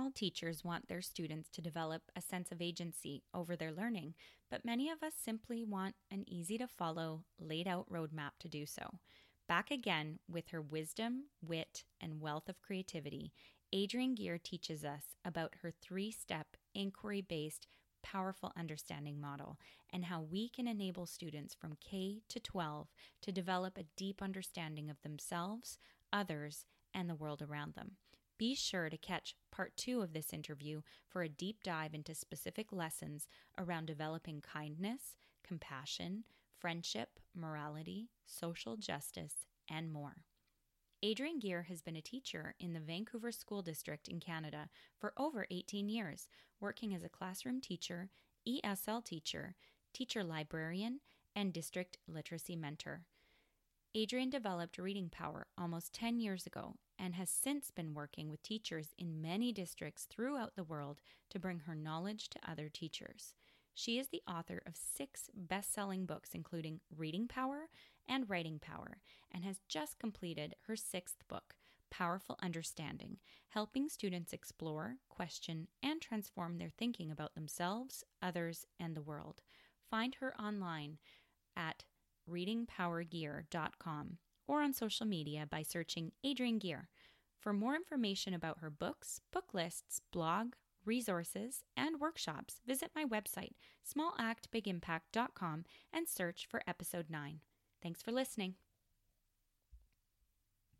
All teachers want their students to develop a sense of agency over their learning, but many of us simply want an easy to follow, laid out roadmap to do so. Back again with her wisdom, wit, and wealth of creativity, Adrienne Gear teaches us about her three step inquiry based powerful understanding model and how we can enable students from K to 12 to develop a deep understanding of themselves, others, and the world around them. Be sure to catch part two of this interview for a deep dive into specific lessons around developing kindness, compassion, friendship, morality, social justice, and more. Adrienne Gear has been a teacher in the Vancouver School District in Canada for over 18 years, working as a classroom teacher, ESL teacher, teacher librarian, and district literacy mentor. Adrienne developed reading power almost 10 years ago and has since been working with teachers in many districts throughout the world to bring her knowledge to other teachers. She is the author of six best selling books, including Reading Power and Writing Power, and has just completed her sixth book, Powerful Understanding, helping students explore, question, and transform their thinking about themselves, others, and the world. Find her online at readingpowergear.com or on social media by searching Adrienne Gear. For more information about her books, book lists, blog, resources, and workshops, visit my website, smallactbigimpact.com, and search for episode 9. Thanks for listening.